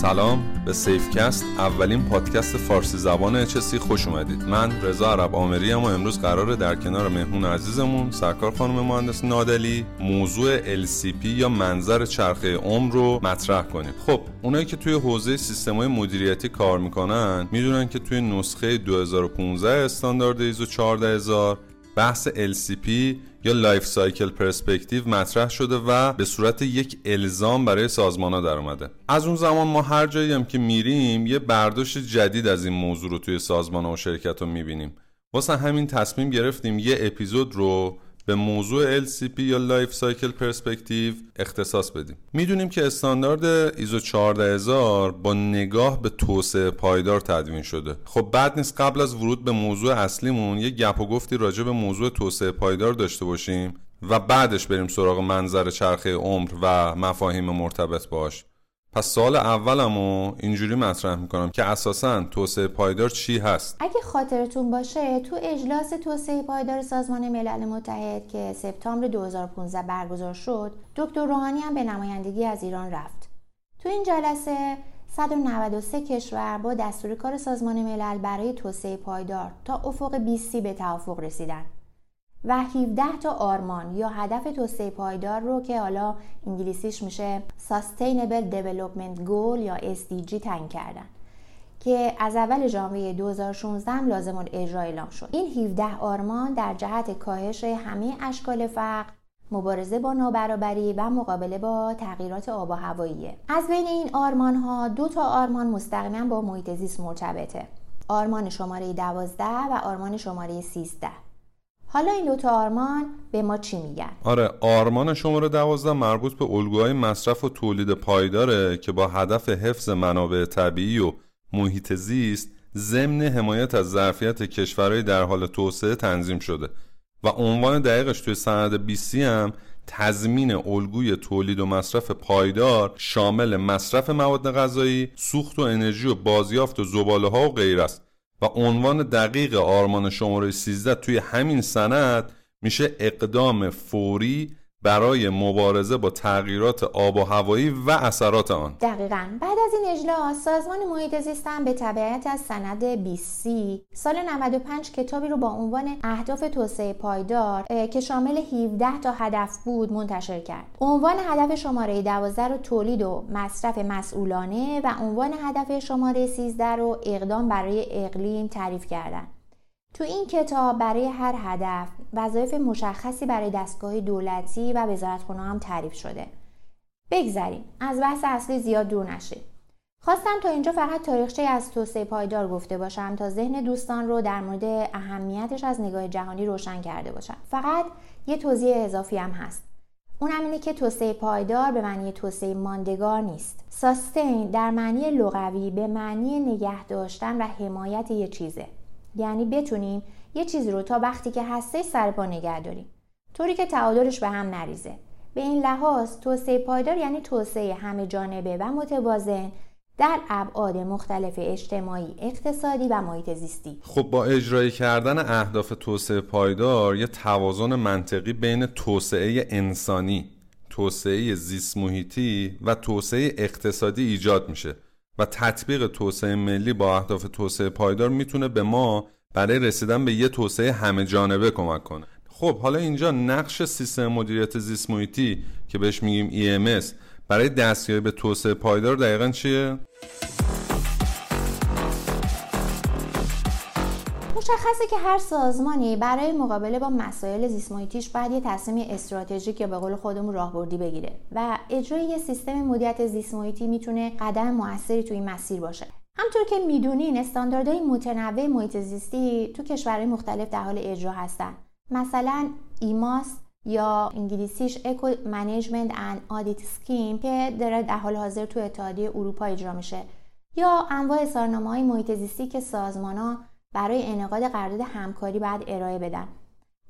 سلام به سیفکست اولین پادکست فارسی زبان HSE خوش اومدید. من رضا عرب آمری و امروز قراره در کنار مهمون عزیزمون سرکار خانم مهندس نادلی موضوع LCP یا منظر چرخه عمر رو مطرح کنیم. خب اونایی که توی حوزه سیستم‌های مدیریتی کار می‌کنن می‌دونن که توی نسخه 2015 استاندارد ایزو 14000 بحث LCP یا life cycle perspective مطرح شده و به صورت یک الزام برای سازمان ها در اومده از اون زمان ما هر جایی هم که میریم یه برداشت جدید از این موضوع رو توی سازمان و شرکت ها می‌بینیم. واسه همین تصمیم گرفتیم یه اپیزود رو به موضوع LCP یا life cycle perspective اختصاص بدیم. می‌دونیم که استاندارد ایزو 14000 با نگاه به توسعه پایدار تدوین شده. خب بد نیست قبل از ورود به موضوع اصلیمون یه گپ و گفتی راجع به موضوع توسعه پایدار داشته باشیم و بعدش بریم سراغ منظر چرخه عمر و مفاهیم مرتبط باهاش. پس سوال اولمو اینجوری مطرح می‌کنم که اساسا توسعه پایدار چی هست؟ اگه خاطرتون باشه تو اجلاس توسعه پایدار سازمان ملل متحد که سپتامبر 2015 برگزار شد دکتر روحانی هم به نمایندگی از ایران رفت. تو این جلسه 193 کشور با دستور کار سازمان ملل برای توسعه پایدار تا افق 20 به توافق رسیدند و 17 تا آرمان یا هدف توسعه پایدار رو که حالا انگلیسیش میشه Sustainable Development Goal یا SDG تعیین کردن که از اول ژانویه 2016 هم لازم اجرا اعلام شد. این 17 آرمان در جهت کاهش همه اشکال فقر مبارزه با نابرابری و مقابله با تغییرات آب و هواییه. از بین این آرمان ها دو تا آرمان مستقیما با محیط زیست مرتبطه. آرمان شماره 12 و آرمان شماره 13 حالا این دوتا آرمان به ما چی میگن؟ آره آرمان شماره دوازده مربوط به الگوهای مصرف و تولید پایداره که با هدف حفظ منابع طبیعی و محیط زیست ضمن حمایت از ظرفیت کشورهای در حال توسعه تنظیم شده و عنوان دقیقش توی سند بیسی هم تضمین الگوی تولید و مصرف پایدار شامل مصرف مواد غذایی، سوخت و انرژی و بازیافت و زباله ها و غیر است و عنوان دقیق آرمان شماره 13 توی همین سند میشه اقدام فوری برای مبارزه با تغییرات آب و هوایی و اثرات آن. دقیقا. بعد از این اجلاس سازمان محیط زیست به تبعیت از سند 20 سال 95 کتابی رو با عنوان اهداف توسعه پایدار که شامل 17 تا هدف بود منتشر کرد. عنوان هدف شماره 12 رو تولید و مصرف مسئولانه و عنوان هدف شماره 13 رو اقدام برای اقلیم تعریف کردند تو این کتاب برای هر هدف وظایف مشخصی برای دستگاه دولتی و وزارتخانه هم تعریف شده. بگذریم. از بحث اصلی زیاد دور نشیم خواستم تا اینجا فقط تاریخچه از توسعه پایدار گفته باشم تا ذهن دوستان رو در مورد اهمیتش از نگاه جهانی روشن کرده باشم. فقط یه توضیح اضافی هم هست. اون هم اینه که توسعه پایدار به معنی توسعه ماندگار نیست. ساستین در معنی لغوی به معنی نگه داشتن و حمایت یه چیزه. یعنی بتونیم یه چیزی رو تا وقتی که هسته سر پا نگه داریم. طوری که تعادلش به هم نریزه. به این لحاظ توسعه پایدار یعنی توسعه همه جانبه و متوازن در ابعاد مختلف اجتماعی، اقتصادی و محیط زیستی. خب با اجرای کردن اهداف توسعه پایدار یه توازن منطقی بین توسعه انسانی، توسعه زیست محیطی و توسعه اقتصادی ایجاد میشه. و تطبیق توسعه ملی با اهداف توسعه پایدار می‌تونه به ما برای رسیدن به یه توسعه همه جانبه کمک کنه خب حالا اینجا نقش سیستم مدیریت زیست محیطی که بهش میگیم EMS برای دستیابی به توسعه پایدار دقیقا چیه؟ مشخصه که هر سازمانی برای مقابله با مسائل زیست باید یه تصمیم استراتژیک یا به قول خودمون راهبردی بگیره و اجرای یه سیستم مدیریت زیست می‌تونه قدم موثری توی این مسیر باشه. همونطور که می‌دونین استانداردهای متنوع محیط زیستی تو کشورهای مختلف در حال اجرا هستن. مثلا ایماس یا انگلیسیش Eco Management and Audit Scheme که در حال حاضر تو اتحادیه اروپا اجرا میشه. یا انواع اظهارنامه های محیط زیستی که سازمان ها برای انعقاد قرارداد همکاری باید ارائه بدن.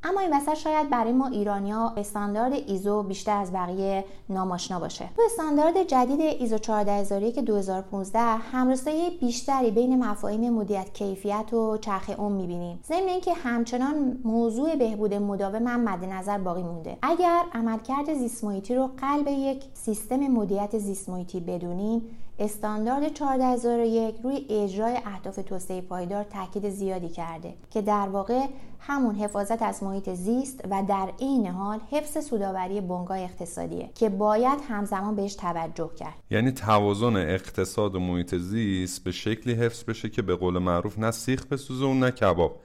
اما این وسط شاید برای ما ایرانیا استاندارد ایزو بیشتر از بقیه نام‌آشنا باشه. تو استاندارد جدید ایزو 14000 که 2015 هم‌راستایی بیشتری بین مفاهیم مدیریت کیفیت و چرخه عمر می‌بینیم. ضمن اینکه همچنان موضوع بهبود مداوم هم مد نظر باقی مونده. اگر عملکرد زیست رو قلب یک سیستم مدیریت زیست بدونیم استاندارد 14001 روی اجرای اهداف توسعه پایدار تاکید زیادی کرده که در واقع همون حفاظت از محیط زیست و در عین حال حفظ سوداوری بنگاه اقتصادیه که باید همزمان بهش توجه کرد. یعنی توازن اقتصاد و محیط زیست به شکلی حفظ بشه که به قول معروف نه سیخ بسوزه و نه کباب.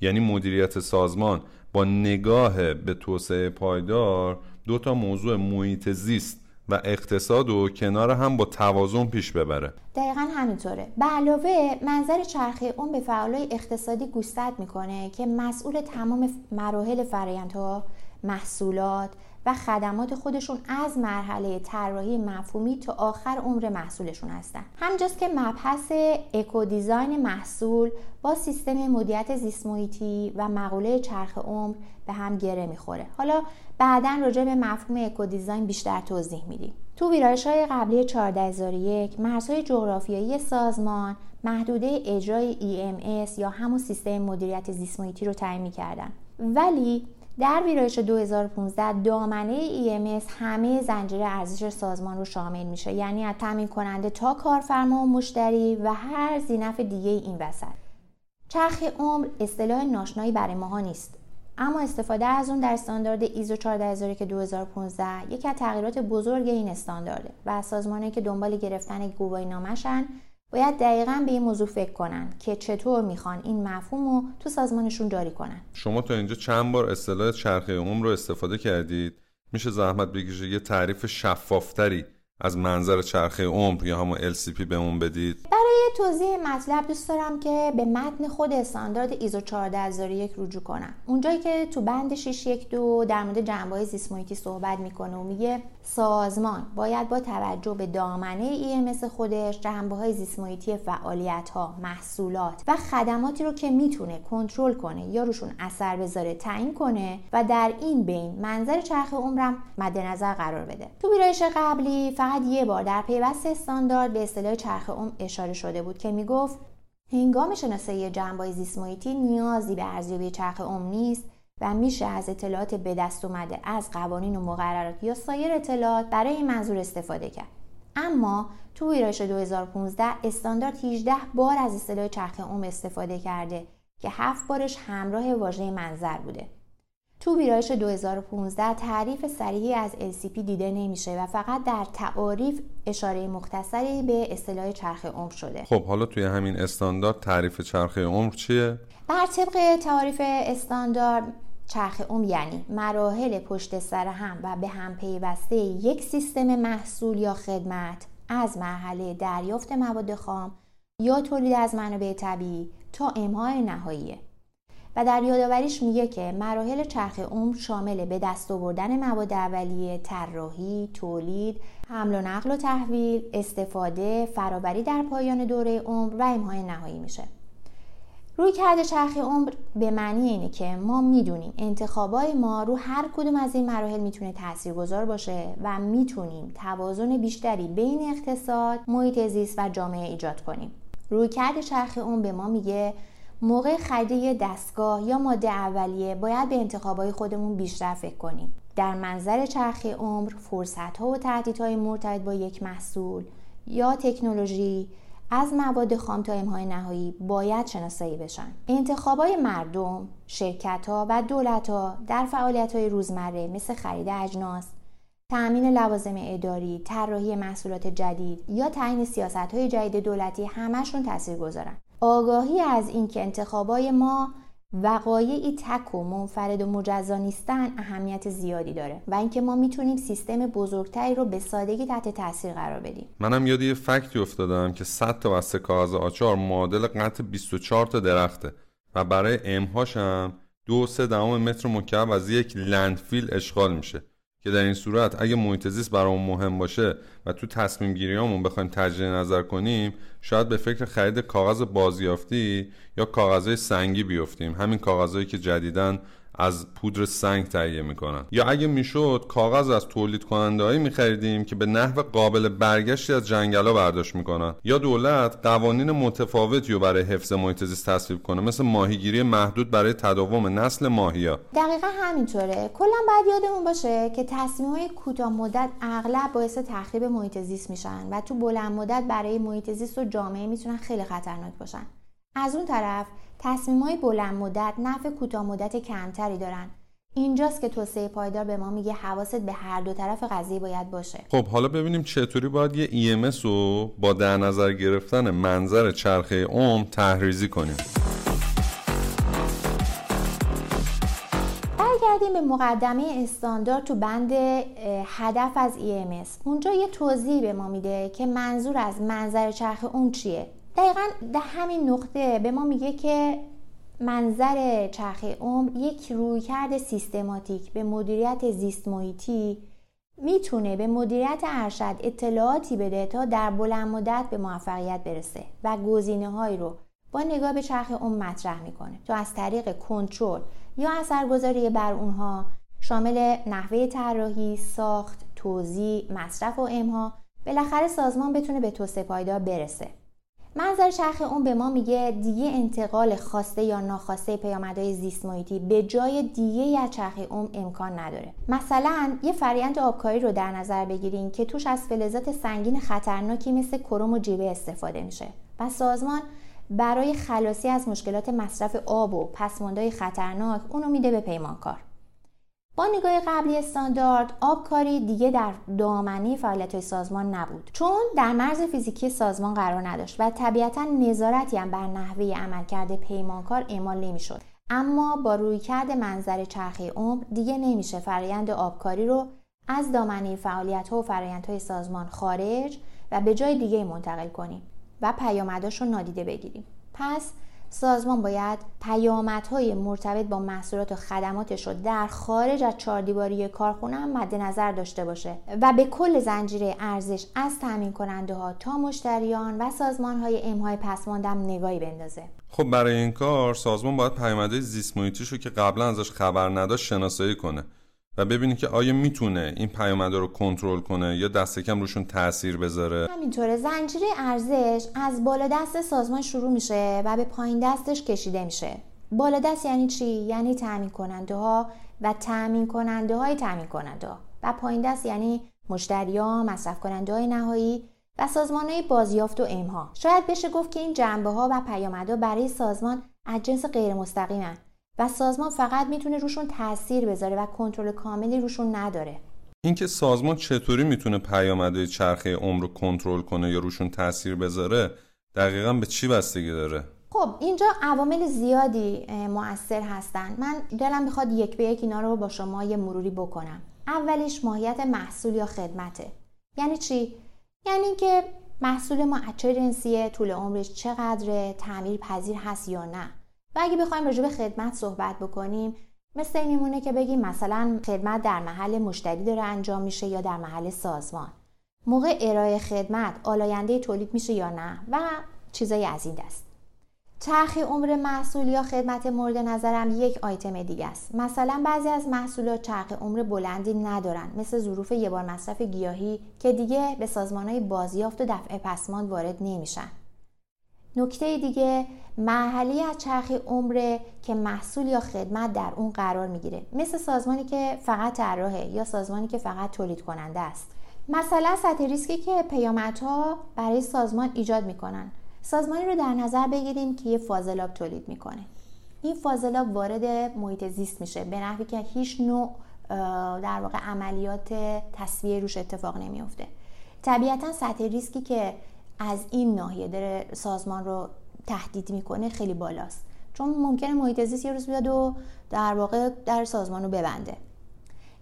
یعنی مدیریت سازمان با نگاه به توسعه پایدار دو تا موضوع محیط زیست و اقتصاد و کنار هم با توازن پیش ببره. دقیقا همینطوره. به علاوه منظر چرخه اون به فعالای اقتصادی گوشزد می‌کنه که مسئول تمام مراحل فرایندها محصولات و خدمات خودشون از مرحله طراحی مفهومی تا آخر عمر محصولشون هستن. همینجاست که مبحث اکو دیزاین محصول با سیستم مدیریت زیست و مقوله چرخ عمر به هم گره می‌خوره. حالا بعدا راجع به مفهوم اکو دیزاین بیشتر توضیح میدیم. تو ویرایش های قبلی 14001 مرزهای جغرافیایی سازمان محدوده اجرای EMS یا همون سیستم مدیریت زیست رو تعیین کردن ولی در ویرایش 2015 دامنه EMS همه زنجیره ارزش سازمان رو شامل میشه. یعنی از تامین کننده تا کارفرما و مشتری و هر زینف دیگه این وسط. چرخ عمر اصطلاح ناشنایی برای ماها نیست. اما استفاده از اون در استاندارد ایزو 14000 که 2015 یکی از تغییرات بزرگ این استاندارده و سازمانی که دنبال گرفتن گواهی نامشن باید دقیقا به این موضوع فکر کنن که چطور می‌خوان این مفهوم رو تو سازمانشون جاری کنن شما تا اینجا چند بار اصطلاح چرخه عموم رو استفاده کردید؟ میشه زحمت بکشه یه تعریف شفافتری از منظر چرخه عمر یا همون LCP بهمون بدید؟ برای توضیح مطلب دوست دارم که به متن خود استاندارد ایزو 14001 رجوع کنم. اونجایی که تو بند 612 در مورد جنبه زیست صحبت می‌کنه و میگه سازمان باید با توجه به دامنه EMS خودش جنبه های زیست فعالیت ها محصولات و خدماتی رو که می‌تونه کنترل کنه یا روشون اثر بذاره تعیین کنه و در این بین منظر چرخ عمرم مد نظر قرار بده. تو ویرایش قبلی فقط یه بار در پیوست استاندارد به اصطلاح چرخ عمر اشاره شده بود که می‌گفت هنگام شناسایی جنبه زیست نیازی به ارزیابی چرخ عمر نیست و میشه از اطلاعات به دست اومده از قوانین و مقررات یا سایر اطلاعات برای این منظور استفاده کرد. اما تو ویرایش 2015 استاندارد 18 بار از اصطلاح چرخ عمر استفاده کرده که هفت بارش همراه واژه منظر بوده. تو ویرایش 2015 تعریف صریحی از LCP دیده نمیشه و فقط در تعاریف اشاره مختصری به اصطلاح چرخ عمر شده. خب حالا توی همین استاندارد تعریف چرخ عمر چیه؟ بر طبق تعاریف استاندارد چرخ عمر یعنی مراحل پشت سر هم و به هم پیوسته یک سیستم محصول یا خدمت از مرحله دریافت مواد خام یا تولید از منابع طبیعی تا امهای نهاییه و در یادآوریش میگه که مراحل چرخ عمر شامل به دست آوردن مواد اولیه، طراحی، تولید، حمل و نقل و تحویل، استفاده، فرابری در پایان دوره عمر و امهای نهایی میشه. روی کرده چرخ عمر به معنی اینه که ما می‌دونیم انتخابای ما رو هر کدوم از این مراحل می‌تونه تاثیرگذار باشه و می‌تونیم توازن بیشتری بین اقتصاد، محیط زیست و جامعه ایجاد کنیم. روی کرده چرخ عمر به ما میگه موقع خرید دستگاه یا ماده اولیه باید به انتخابای خودمون بیشتر فکر کنیم. در منظر چرخ عمر فرصت ها و تهدیدهای مرتبط با یک محصول یا تکنولوژی از مواد خام تا امهای نهایی باید شناسایی بشن انتخابای مردم شرکت ها و دولت ها در فعالیت های روزمره مثل خرید اجناس تأمین لوازم اداری، طراحی محصولات جدید یا تعیین سیاست های جدید دولتی همشون تاثیر گذارن. آگاهی از اینکه انتخابای ما وقایعی تک و منفرد و مجزا نیستن اهمیت زیادی داره و اینکه ما می‌تونیم سیستم بزرگتری رو به سادگی تحت تاثیر قرار بدیم. منم یاد یه fact ی افتادم که 100 تا بسته کاغذ آچار معادل قطع 24 تا درخته و برای امحاش هم دو سه دهم متر مکعب از یک landfill اشغال میشه. که در این صورت اگه محیط زیست برامون مهم باشه و تو تصمیم گیریامون بخوایم تجدید نظر کنیم شاید به فکر خرید کاغذ بازیافتی یا کاغذهای سنگی بیفتیم. همین کاغذهایی که جدیدا از پودر سنگ تهیه می‌کنن. یا اگه می‌شد کاغذ از تولید کننده میخریدیم که به نحو قابل برگشتی از جنگلا برداشت می‌کنن. یا دولت قوانین متفاوتی رو برای حفظ محیط زیست تصویب کنه مثل ماهیگیری محدود برای تداوم نسل ماهیا. دقیقا همینطوره. کلا باید یادمون باشه که تصمیم های کوتاه مدت اغلب باعث تخریب محیط زیست میشن و تو بلند مدت برای محیط زیست و جامعه می‌تونن خیلی خطرناک باشن. از اون طرف تصمیم های بلند مدت نفع کوتاه مدت کمتری دارن. اینجاست که توسعه پایدار به ما میگه حواست به هر دو طرف قضیه باید باشه. خب حالا ببینیم چطوری باید یه EMS رو با در نظر گرفتن منظر چرخه عمر تحریزی کنیم. برگردیم به مقدمه استاندارد تو بند هدف از EMS اونجا یه توضیح به ما میده که منظور از منظر چرخه اون چیه. دقیقا در همین نقطه به ما میگه که منظر چرخه عمر یک رویکرد سیستماتیک به مدیریت زیست محیطی می‌تونه به مدیریت ارشد اطلاعاتی بده تا در بلند مدت به موفقیت برسه و گزینه هایی رو با نگاه به چرخ عمر مطرح می‌کنه تا از طریق کنترل یا اثرگذاری بر اونها شامل نحوه طراحی، ساخت، توزیع، مصرف و امها بالاخره سازمان بتونه به توسعه پایدار برسه. منظر چرخ اون به ما میگه دیگه انتقال خواسته یا ناخواسته پیامدهای زیست محیطی به جای دیگه از چرخ اون امکان نداره. مثلا یه فریند آبکاری رو در نظر بگیریم که توش از فلزات سنگین خطرناکی مثل کروم و جیبه استفاده میشه و سازمان برای خلاصی از مشکلات مصرف آب و پسماندهای خطرناک اونو میده به پیمانکار. با نگاه قبلی استاندارد آبکاری دیگه در دامنه فعالیت سازمان نبود. چون در مرز فیزیکی سازمان قرار نداشت و طبیعتا نظارتی هم بر نحوه عملکرد پیمانکار اعمال نمی‌شد. اما با رویکرد منظر چرخه عمر دیگه نمیشه فرایند آبکاری رو از دامنه فعالیت ها و های سازمان خارج و به جای دیگه منتقل کنیم و پیامداش رو نادیده بگیریم. پس سازمان باید پیامدهای مرتبط با محصولات و خدماتش رو در خارج از چهاردیواری کارخونه هم مد نظر داشته باشه و به کل زنجیره ارزش از تامین کننده ها تا مشتریان و سازمان های امهای پسماندم نگاهی بندازه. خب برای این کار سازمان باید پیامدهای زیست رو که قبلا ازش خبر نداشت شناسایی کنه. و ببینی که آیا می‌تونه این پیامده رو کنترل کنه یا دست کم روشون تاثیر بذاره. همینطوره. زنجیره ارزش از بالا دست سازمان شروع میشه و به پایین دستش کشیده میشه. بالا دست یعنی چی؟ یعنی تامین کننده ها و تامین کننده های تامین کننده و پایین دست یعنی مشتری ها مصرف کننده های نهایی و سازمان های بازیافت و امها شاید بشه گفت که این جنبه ها و پیامدها برای سازمان از جنس غیر مستقیمن و سازمان فقط می‌تونه روشون تاثیر بذاره و کنترل کاملی روشون نداره. اینکه سازمان چطوری می‌تونه پیامدهای چرخه عمر رو کنترل کنه یا روشون تاثیر بذاره دقیقا به چی بستگی داره؟ خب اینجا عوامل زیادی مؤثر هستن. من دلم می‌خواد یک به یک اینا رو با شما یه مروری بکنم. اولیش ماهیت محصول یا خدمته. یعنی چی؟ یعنی اینکه محصول ما چه جنسیه طول عمرش چقدره تعمیر پذیر هست یا نه. و اگه بخوایم راجع به خدمت صحبت بکنیم مثل این میمونه که بگیم مثلا خدمت در محل مشتری داره انجام میشه یا در محل سازمان. موقع ارائه خدمت آلاینده تولید میشه یا نه و چیزایی از این دست. چرخ عمر محصول یا خدمت مورد نظرم یک آیتم دیگه است. مثلا بعضی از محصولات چرخ عمر بلندی ندارن مثل ظروف یه بار مصرف گیاهی که دیگه به سازمانهای بازیافت و دفع پسماند وارد نمیشن. نکته دیگه مرحله از چرخی عمره که محصول یا خدمت در اون قرار می‌گیره. مثل سازمانی که فقط طراحه یا سازمانی که فقط تولید کننده است مثلا سطح ریسکی که پیامدها برای سازمان ایجاد می‌کنن. سازمانی رو در نظر بگیریم که یه فاضلاب تولید می‌کنه. این فاضلاب وارد محیط زیست میشه به نحوی که هیچ نوع در واقع عملیات تصویه روش اتفاق نمیفته طبیعتا سطح ریسکی که از این ناحیه داره سازمان رو تهدید می‌کنه خیلی بالاست. چون ممکنه محیط زیست یه روز بیاد و در واقع در سازمان رو ببنده.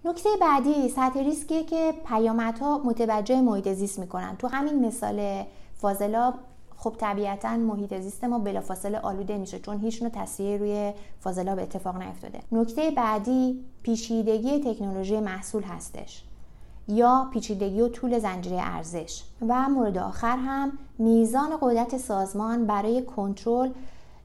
نکته بعدی سطح ریسکیه که پیامدها متوجه محیط زیست می‌کنن. تو همین مثال فاضلاب خب طبیعتا محیط زیست ما بلافاصله آلوده میشه چون هیچ نوع تصویه روی فاضلاب اتفاق نیفتاده. نکته بعدی پیچیدگی تکنولوژی محصول هستش. یا پیچیدگی و طول زنجیره ارزش. و مورد آخر هم میزان قدرت سازمان برای کنترل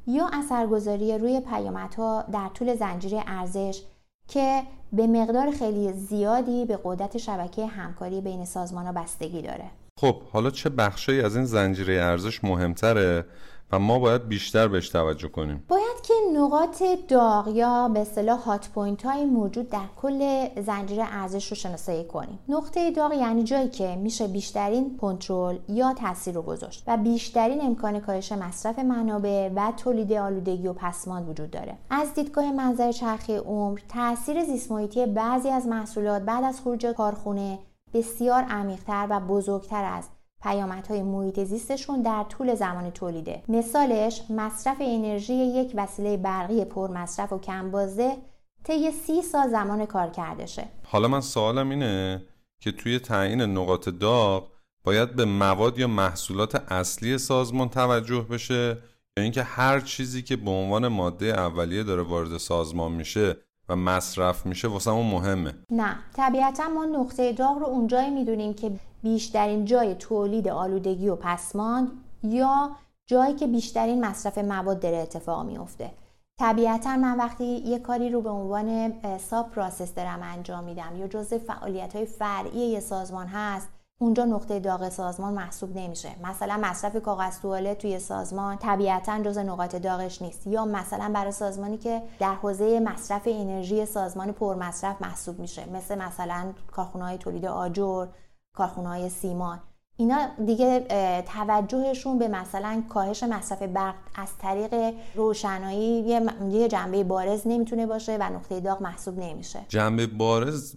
یا اثرگذاری روی پیامدها در طول زنجیره ارزش که به مقدار خیلی زیادی به قدرت شبکه همکاری بین سازمان ها بستگی داره. خب حالا چه بخشی از این زنجیره ارزش مهمتره و ما باید بیشتر بهش توجه کنیم؟ باید که نقاط داغ یا به اصطلاح hot point های موجود در کل زنجیره ارزش رو شناسایی کنیم. نقطه داغ یعنی جایی که میشه بیشترین کنترل یا تاثیر رو گذاشت و بیشترین امکان کاهش مصرف منابع و تولید آلودگی و پسماند وجود داره. از دیدگاه منظر چرخه عمر تاثیر زیست بعضی از محصولات بعد از خروج کارخونه بسیار عمیقتر و بزرگتر از پیامدهای محیط زیستشون در طول زمان تولیده. مثالش مصرف انرژی یک وسیله برقی پرمصرف و کم بازده طی سی سال زمان کار کردشه حالا من سوالم اینه که توی تعیین نقاط داغ باید به مواد یا محصولات اصلی سازمان توجه بشه یا اینکه هر چیزی که به عنوان ماده اولیه داره وارد سازمان میشه و مصرف میشه واسه مهمه. نه طبیعتا ما نقطه داغ رو اونجایی می‌دونیم که بیشترین جای تولید آلودگی و پسماند یا جایی که بیشترین مصرف مواد داره اتفاق میفته طبیعتا من وقتی یه کاری رو به عنوان ساب پراسس دارم انجام میدم یا جزء فعالیت های فرعی یه سازمان هست اونجا نقطه داغ سازمان محسوب نمیشه. مثلا مصرف کاغذ توالت توی سازمان طبیعتا جز نقاط داغش نیست. یا مثلا برای سازمانی که در حوزه مصرف انرژی سازمان پرمصرف محسوب میشه. مثل مثلا کارخونه های تولید آجر کارخونه های سیمان. اینا دیگه توجهشون به مثلا کاهش مصرف برق از طریق روشنایی یه جنبه بارز نمی‌تونه باشه و نقطه داغ محسوب نمیشه. جنبه بارز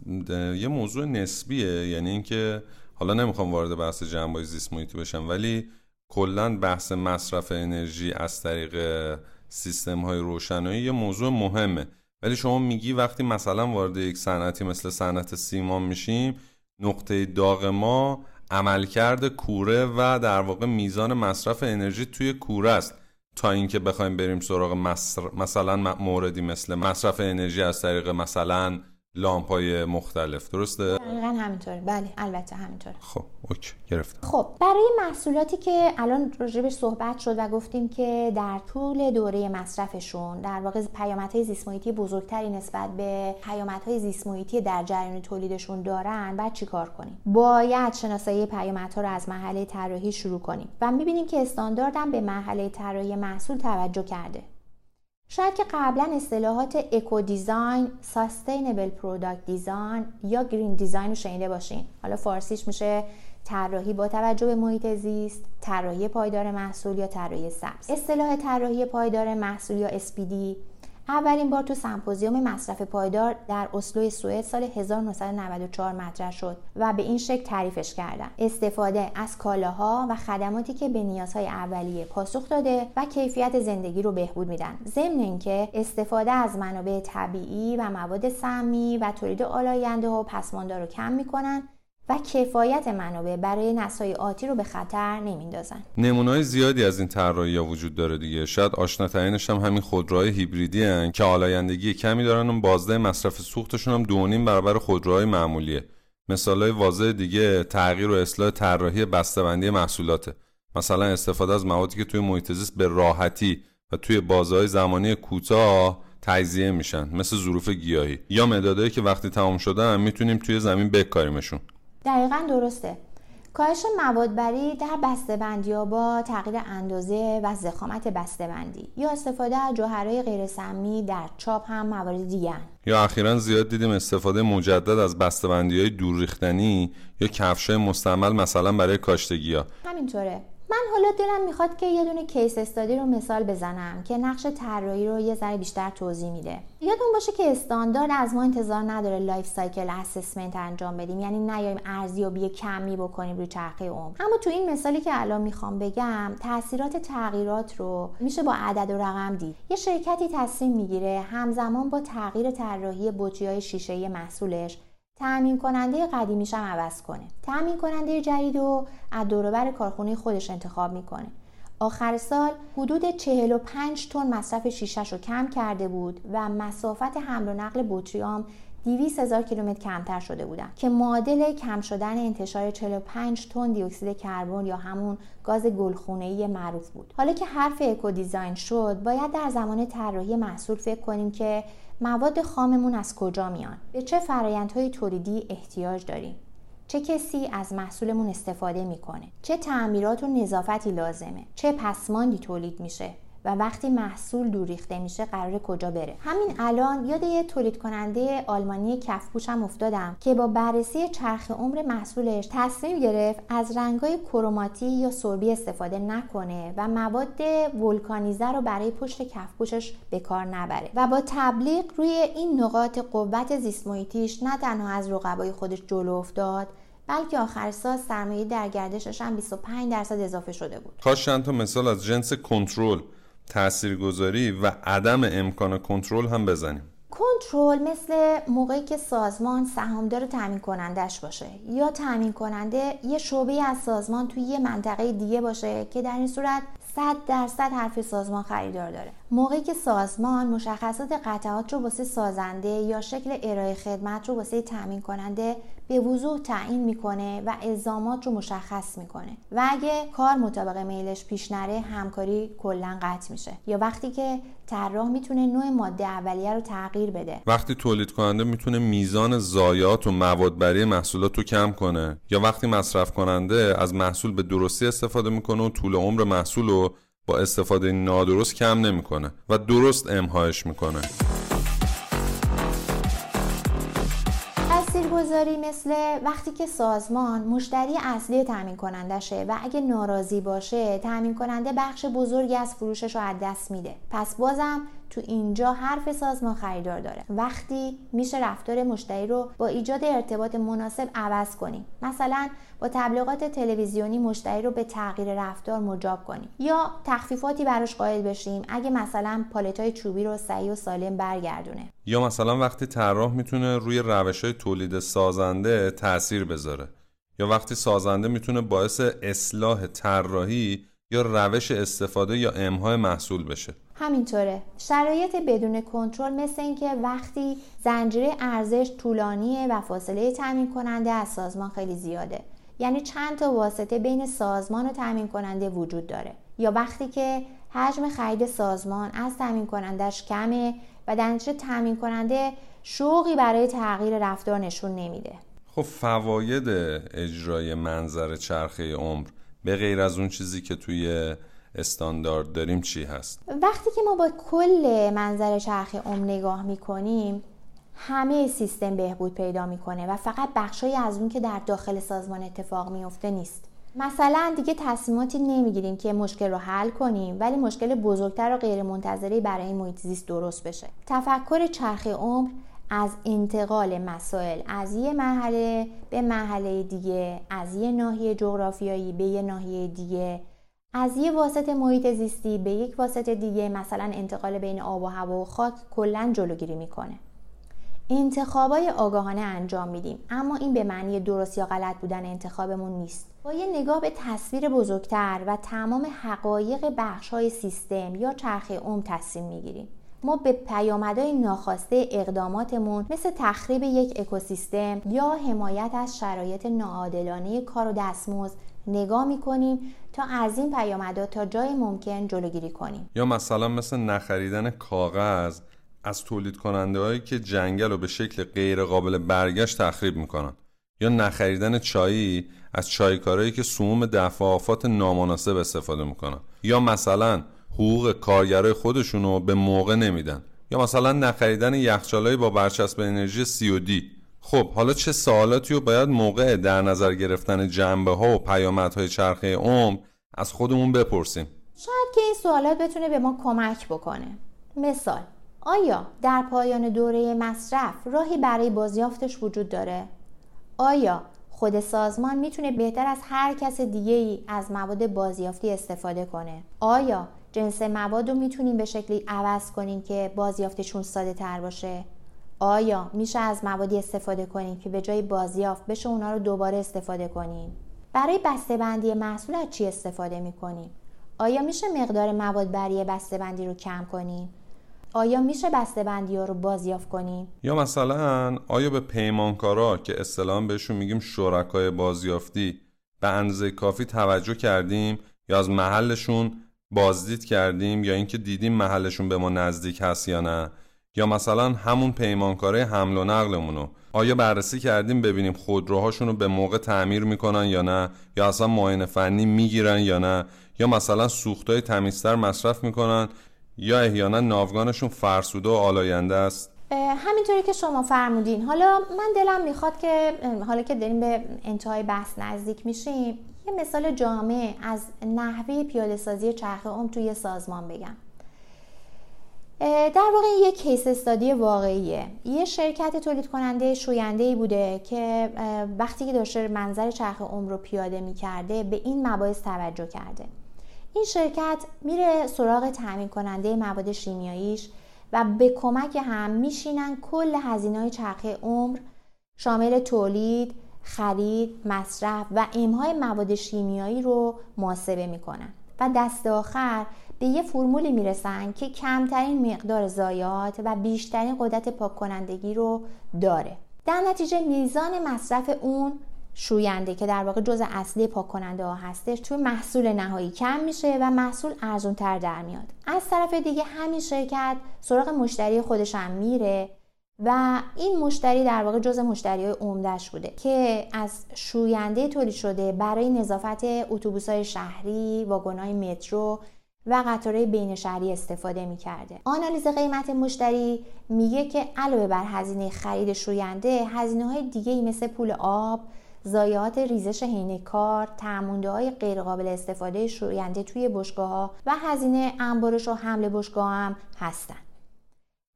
یه موضوع نسبیه. یعنی اینکه حالا نمی‌خوام وارد بحث جنبه زیست محیطی بشم ولی کلا بحث مصرف انرژی از طریق سیستم های روشنایی یه موضوع مهمه. ولی شما میگی وقتی مثلا وارد یک صنعتی مثل صنعت سیمان میشیم نقطه داغ ما عملکرد کوره و در واقع میزان مصرف انرژی توی کوره است. تا اینکه بخوایم بریم سراغ مثلا موردی مثل مصرف انرژی از طریق مثلا لامپ های مختلف. درسته؟ دقیقا همینطوره. بله البته همینطوره. خب اوکی گرفتم. خب برای محصولاتی که الان راجبش صحبت شد و گفتیم که در طول دوره مصرفشون در واقع پیامدهای زیست بزرگتری نسبت به پیامدهای زیست در جریان تولیدشون دارن بعد چیکار کنیم؟ باید شناسایی پیامدها رو از مرحله طراحی شروع کنیم. و می‌بینیم که استانداردم به مرحله طراحی محصول توجه کرده. شاید که قبلا اصطلاحات eco design، sustainable product design یا green design رو شنیده باشین. حالا فارسیش میشه طراحی با توجه به محیط زیست، طراحی پایدار محصول یا طراحی سبز. اصطلاح طراحی پایدار محصول یا SPD اولین بار تو سمپوزیوم مصرف پایدار در اسلو سوئد سال 1994 مطرح شد و به این شکل تعریفش کردن. استفاده از کالاها و خدماتی که به نیازهای اولیه پاسخ داده و کیفیت زندگی رو بهبود میدن. ضمن اینکه استفاده از منابع طبیعی و مواد سمی و تولید آلاینده و پسماندا رو کم می‌کنن و کفایت منابع برای نسلای آتی رو به خطر نمیندازن. نمونه‌های زیادی از این طراحی وجود داره دیگه. شاید آشناترینش هم همین خودروهای هیبریدی هن که آلایندگی کمی دارن و بازده مصرف سوختشون هم دونیم برابر خودروهای معمولیه. مثالای واضح دیگه تغییر و اصلاح طراحی بسته‌بندی محصولاته. مثلا استفاده از موادی که توی محیط زیست به راحتی و توی بازهای زمانی کوتاه تجزیه میشن مثل ظروف گیاهی. یا مدادایی که وقتی تمام شدن می‌تونیم توی زمین بکاریمشون. دقیقا درسته. کاهش موادبری در بسته‌بندی ها با تغییر اندازه و زخامت بسته‌بندی یا استفاده از جوهرهای غیر سمی در چاپ هم موارد دیگه یا اخیرا زیاد دیدیم استفاده مجدد از بسته‌بندی های دور ریختنی یا کفش مستعمل مثلا برای کاشت گل‌ها همینطوره. من حالا دلم می‌خواد که یه دونه case study رو مثال بزنم که نقش طراحی رو یه ذره بیشتر توضیح میده. یادمون باشه که استاندارد از ما انتظار نداره life cycle assessment انجام بدیم یعنی نیایم ارزیابی کمی بکنیم روی چرخه عمر. اما تو این مثالی که الان می‌خوام بگم تاثیرات تغییرات رو میشه با عدد و رقم دید. یه شرکتی تصمیم می‌گیره همزمان با تغییر طراحی بطری های شیشه محصولش تأمین کننده قدیمیش هم عوض کنه. تأمین کننده جدید رو از دوروبر کارخونه خودش انتخاب می‌کنه. آخر سال حدود 45 تن مصرف شیشش رو کم کرده بود و مسافت حمل و نقل بطریام 200 هزار کیلومتر کمتر شده بودن. که معادل کم شدن انتشار 45 تن دیوکسید کربن یا همون گاز گلخونه‌ای معروف بود. حالا که حرف اکو دیزاین شد، باید در زمان طراحی محصول فکر کنیم که مواد خاممون از کجا میان؟ به چه فرایندهای تولیدی احتیاج داریم؟ چه کسی از محصولمون استفاده می‌کنه چه تعمیرات و نظافتی لازمه چه پسماندی تولید میشه و وقتی محصول دور ریخته میشه قرار کجا بره همین الان یاد یه تولید کننده آلمانی کفپوشم افتادم که با بررسی چرخ عمر محصولش تصمیم گرفت از رنگای کروماتی یا سربی استفاده نکنه و مواد ولکانیزه رو برای پشت کفپوشش به کار نبره و با تبلیغ روی این نقاط قوت زیست نه تنها از رقبای خودش جلو افتاد بلکه آخر سال سرمایه در گردشش هم 25 درصد اضافه شده بود. کاش چند تا مثال از جنس کنترل تاثیرگذاری و عدم امکان کنترل هم بزنیم. کنترل مثل موقعی که سازمان سهامدار تامین کنندش باشه یا تامین کننده یه شعبه از سازمان توی یه منطقه دیگه باشه که در این صورت 100 درصد حرف سازمان خریدار داره. موقعی که سازمان مشخصات قطعات رو واسه سازنده یا شکل ارائه خدمت رو واسه تامین کننده به وضوح تعیین می‌کنه و الزامات رو مشخص می‌کنه. و اگه کار مطابق میلش پیش نره همکاری کلا قطع میشه. یا وقتی که طراح می‌تونه نوع ماده اولیه رو تغییر بده. وقتی تولید کننده می‌تونه میزان ضایعات و مواد برای محصولات رو کم کنه یا وقتی مصرف کننده از محصول به درستی استفاده می‌کنه و طول عمر محصول رو با استفاده نادرست کم نمی‌کنه و درست امهایش می‌کنه. تاثیرگذاری مثل وقتی که سازمان مشتری اصلی تامین کننده و اگه ناراضی باشه تامین کننده بخش بزرگی از فروشش رو از دست میده. پس بازم تو اینجا حرف سازمان خریدار داره. وقتی میشه رفتار مشتری رو با ایجاد ارتباط مناسب عوض کنیم مثلا با تبلیغات تلویزیونی مشتری رو به تغییر رفتار مجاب کنیم یا تخفیفاتی براش قائل بشیم اگه مثلا پالتای چوبی رو سعی و سالم برگردونه. یا مثلا وقتی طراح می‌تونه روی روش های تولید سازنده تاثیر بذاره. یا وقتی سازنده می‌تونه باعث اصلاح طراحی یا روش استفاده یا امهای محصول بشه. همینطوره. شرایط بدون کنترل مثل اینکه وقتی زنجیره ارزش طولانیه و فاصله تامین کننده از سازمان خیلی زیاده. یعنی چند تا واسطه بین سازمان و تامین کننده وجود داره. یا وقتی که حجم خرید سازمان از تامین کنندش کمه و نتیجه تامین کننده شوقی برای تغییر رفتار نشون نمیده. خب فواید اجرای منظر چرخه عمر به غیر از اون چیزی که توی استاندارد داریم چی هست؟ وقتی که ما با کل منظر چرخ عمر نگاه می‌کنیم همه سیستم بهبود پیدا می‌کنه و فقط بخشای از اون که در داخل سازمان اتفاق میفته نیست. مثلا دیگه تصمیماتی نمی‌گیریم که مشکل رو حل کنیم ولی مشکل بزرگتر و غیر منتظری برای محیط زیست درست بشه. تفکر چرخ عمر از انتقال مسائل از یه مرحله به مرحله دیگه از یه ناحیه جغرافیایی به یه ناحیه دیگه از یه واسط محیط زیستی به یک واسط دیگه مثلا انتقال بین آب و هوا و خاک کلا جلوگیری می‌کنه. انتخابای آگاهانه انجام میدیم اما این به معنی درست یا غلط بودن انتخابمون نیست. با یه نگاه به تصویر بزرگتر و تمام حقایق بخش های سیستم یا چرخه عمر تصمیم می‌گیریم. ما به پیامدهای ناخواسته اقداماتمون مثل تخریب یک اکوسیستم یا حمایت از شرایط ناعادلانه کار و دستمزد نگاه می‌کنیم تا از این پیامدها تا جای ممکن جلوگیری کنیم. یا مثلا مثل نخریدن کاغذ از تولید کننده هایی که جنگل رو به شکل غیر قابل برگشت تخریب می‌کنن. یا نخریدن چایی از چایکارایی که سموم دفعافات نامناسب استفاده می‌کنن. یا مثلا حقوق کارگرای خودشونو به موقع نمیدن. یا مثلا نخریدن یخچالایی با برچسب انرژی COD خب حالا چه سوالاتی رو باید موقع در نظر گرفتن جنبه ها و پیامدهای چرخه عمر از خودمون بپرسیم شاید که این سوالات بتونه به ما کمک بکنه مثال آیا در پایان دوره مصرف راهی برای بازیافتش وجود داره؟ آیا خود سازمان می‌تونه بهتر از هر کس دیگه ای از مواد بازیافتی استفاده کنه؟ آیا جنس مواد رو می‌تونیم به شکلی عوض کنیم که بازیافتشون ساده تر باشه؟ آیا میشه از موادی استفاده کنیم که به جای بازیافت بشه اونا رو دوباره استفاده کنیم؟ برای بسته بندی محصول از چی استفاده می‌کنیم؟ آیا میشه مقدار مواد بریه بسته‌بندی رو کم کنیم؟ آیا میشه بسته‌بندی ها رو بازیافت کنیم؟ یا مثلا آیا به پیمانکارا که اصطلاحا بهشون میگیم شرکای بازیافتی به اندازه کافی توجه کردیم یا از محلشون بازدید کردیم یا اینکه دیدیم محلشون به ما نزدیک هست یا نه یا مثلا همون پیمانکاره حمل و نقلمونو. آیا بررسی کردیم ببینیم خودروهاشون رو به موقع تعمیر می‌کنن یا نه؟ یا اصلا معاینه فنی می‌گیرن یا نه؟ یا مثلا سوختای تمیزتر مصرف می‌کنن؟ یا احیانا ناوگانشون فرسوده و آلاینده است؟ همینطوری که شما فرمودین. حالا من دلم می‌خواد که حالا که داریم به انتهای بحث نزدیک میشیم یه مثال جامع از نحوه پیاده سازی چرخ عمر توی سازمان بگم. در واقع یک کیس استادی واقعیه. یه شرکت تولید کننده شوینده ای بوده که وقتی که داشته منظر چرخ عمر رو پیاده می‌کرده به این مباحث توجه کرده. این شرکت میره سراغ تامین کننده مواد شیمیاییش و به کمک هم میشینن کل هزینه های چرخه عمر شامل تولید، خرید، مصرف و ایمهای مواد شیمیایی رو محاسبه می‌کنن. و دست آخر به یه فرمولی می‌رسن که کمترین مقدار زایات و بیشترین قدرت پاک کنندگی رو داره. در نتیجه میزان مصرف اون شوینده که در واقع جزء اصلی پاک کننده ها هستش توی محصول نهایی کم میشه و محصول ارزون تر در میاد. از طرف دیگه همین شرکت سراغ مشتری خودش هم میره و این مشتری در واقع جزء مشتری های عمدهش بوده که از شوینده تولید شده برای نظافت اتوبوس های شهری، واگن های مترو و قطارهای بین شهری استفاده می کرده. آنالیز قیمت مشتری میگه که علاوه بر هزینه خرید شوینده هزینه های دیگه مثل پول آب، ضایعات ریزش حین کار، تعمونده های غیرقابل استفاده شوینده توی بشگاه ها و هزینه انبارش و حمل بشگاه هم هستن.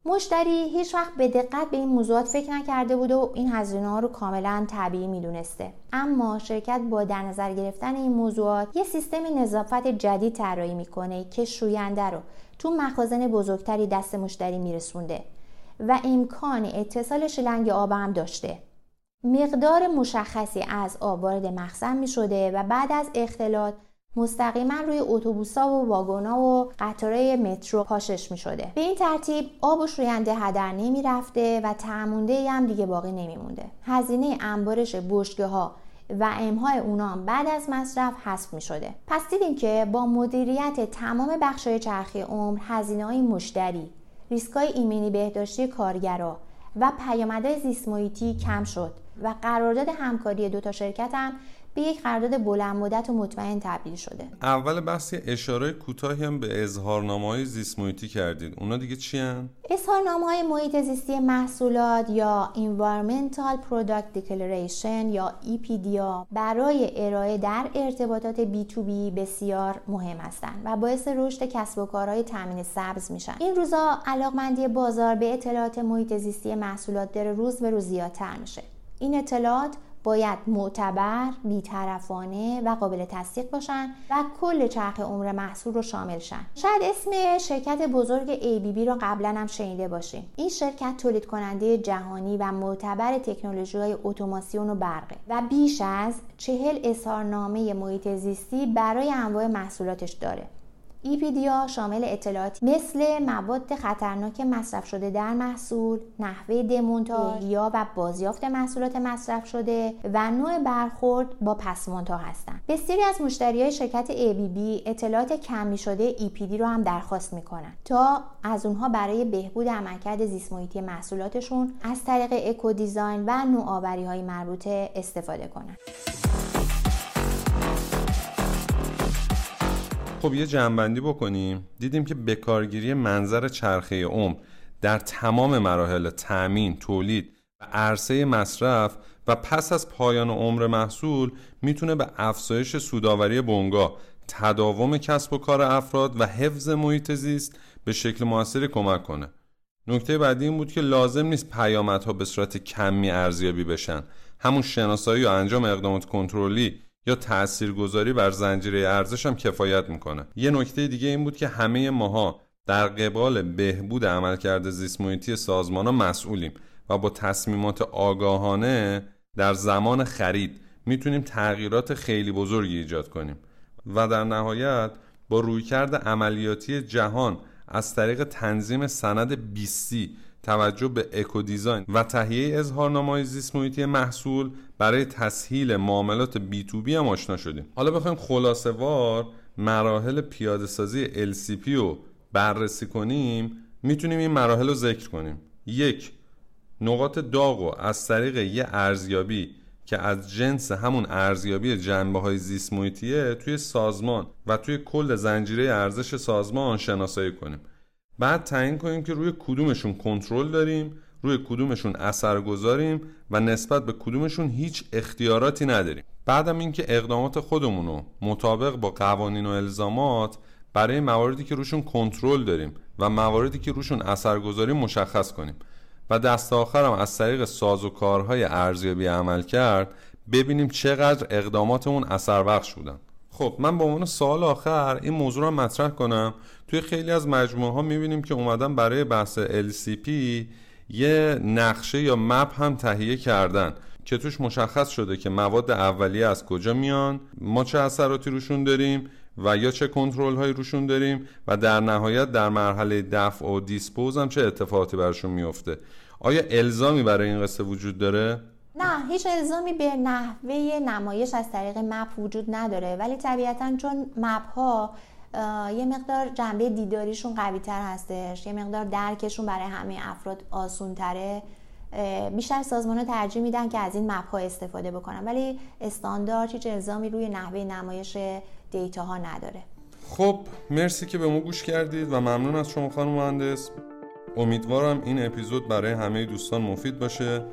مشتری هیچ وقت به دقت به این موضوعات فکر نکرده بوده و این هزینه ها رو کاملا طبیعی می‌دونسته. اما شرکت با در نظر گرفتن این موضوعات یه سیستم نظافت جدید طراحی می‌کنه که شوینده رو تو مخازن بزرگتری دست مشتری میرسونده و امکان اتصال شلنگ آب هم داشته. مقدار مشخصی از آب وارد مخزن می شده و بعد از اختلاط مستقیما روی اتوبوسا و واگونا و قطارهای مترو پاشش می شده به این ترتیب آب و شوینده هدر نمی رفته و تعمونده هم دیگه باقی نمی مونده هزینه انبارش بشگه ها و امهای اونام بعد از مصرف حذف می شده پس دیدیم که با مدیریت تمام بخشای چرخی عمر هزینه های مشتری ریسکای ایمنی بهداشتی کارگرا و پیامدهای زیست کم شد و قرارداد همکاری دو تا شرکت هم به یک قرارداد بلند مدت و مطمئن تبدیل شده. اول بحث اشاره کوتاهی هم به اظهارنامه های زیست محیطی کردید اونا دیگه چی هن؟ اظهارنامه های محیط زیستی محصولات یا Environmental Product Declaration یا EPDA برای ارائه در ارتباطات B2B بسیار مهم هستند و باعث رشد کسب و کارهای تامین سبز میشن. این روزا علاقمندی بازار به اطلاعات محیط زیستی محصولات در روز به روز زیادتر میشه. این اطلاعات باید معتبر، بیطرفانه و قابل تصدیق باشن و کل چرخ عمر محصول رو شامل شن. شاید اسم شرکت بزرگ ABB رو قبلا هم شنیده باشیم. این شرکت تولید کننده جهانی و معتبر تکنولوژی های اتوماسیون و برقه و بیش از چهل اظهارنامه محیط زیستی برای انواع محصولاتش داره. ایپیدیا شامل اطلاعاتی مثل مواد خطرناک مصرف شده در محصول، نحوه دمونتاژ یا و بازیافت محصولات مصرف شده و نوع برخورد با پس هستند. بسیاری از مشتری های شرکت ABB اطلاعات کمی شده EPD رو هم درخواست می‌کنن تا از اونها برای بهبود عملکرد زیست محیطی محصولاتشون از طریق اکو دیزاین و نوآوری های مربوطه استفاده کنند. خب یه جنبندی بکنیم. دیدیم که بکارگیری منظر چرخه عمر در تمام مراحل تأمین، تولید و عرصه مصرف و پس از پایان عمر محصول می‌تونه به افزایش سوداوری بنگاه تداوم کسب و کار افراد و حفظ محیط زیست به شکل موثری کمک کنه. نکته بعدی این بود که لازم نیست پیامدها به صورت کمی ارزیابی بشن. همون شناسایی و انجام اقدامات کنترلی یا تاثیرگذاری بر زنجیره ارزش هم کفایت می‌کنه. یه نکته دیگه این بود که همه ماها در قبال بهبود عملکرد زیست محیطی سازمان ها مسئولیم و با تصمیمات آگاهانه در زمان خرید می‌تونیم تغییرات خیلی بزرگی ایجاد کنیم و در نهایت با رویکرد عملیاتی جهان از طریق تنظیم سند بیستی توجه به اکو دیزاین و تهیه اظهارنامه‌های زیست محیطی محصول برای تسهیل معاملات بی تو بی هم آشنا شدیم. حالا بخوایم خلاصه وار مراحل پیاده سازی LCP رو بررسی کنیم. می‌تونیم این مراحل رو ذکر کنیم. یک نقاط داغ و از طریق یه ارزیابی که از جنس همون ارزیابی جنبه های زیست محیطیه توی سازمان و توی کل زنجیره ارزش سازمان شناسایی کنیم. بعد تعیین کنیم که روی کدومشون کنترل داریم روی کدومشون اثر گذاریم و نسبت به کدومشون هیچ اختیاراتی نداریم. بعدم اینکه اقدامات خودمون مطابق با قوانین و الزامات برای مواردی که روشون کنترل داریم و مواردی که روشون اثرگذاری مشخص کنیم. و دست آخرم از طریق ساز و کارهای ارزیابی عمل کرد ببینیم چقدر اقداماتمون اثر بخش بودن. خب من به عنوان سوال آخر این موضوع رو مطرح کنم توی خیلی از مجموعه ها می‌بینیم که اومدن برای بحث LCP یه نقشه یا مپ هم تهیه کردن که توش مشخص شده که مواد اولیه از کجا میان ما چه اثراتی روشون داریم و یا چه کنترل هایی روشون داریم و در نهایت در مرحله دفع و دیسپوز هم چه اتفاقاتی برشون میفته آیا الزامی برای این قصه وجود داره؟ نه هیچ الزامی به نحوه نمایش از طریق مپ وجود نداره. ولی طبیعتا چون مپ ها یه مقدار جنبه دیداریشون قوی تر هستش یه مقدار درکشون برای همه افراد آسون تره بیشتر سازمان ترجیح میدن که از این مپ ها استفاده بکنن. ولی استاندارد هیچ الزامی روی نحوه نمایش data ها نداره. خب مرسی که به ما گوش کردید و ممنون از شما خانم مهندس. امیدوارم این اپیزود برای همه دوستان مفید باشه.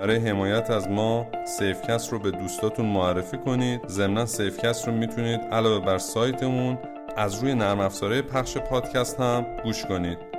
برای حمایت از ما سیفکست رو به دوستاتون معرفی کنید. ضمنا سیفکست رو می‌تونید علاوه بر سایتمون از روی نرم افزارهای پخش پادکست هم گوش کنید.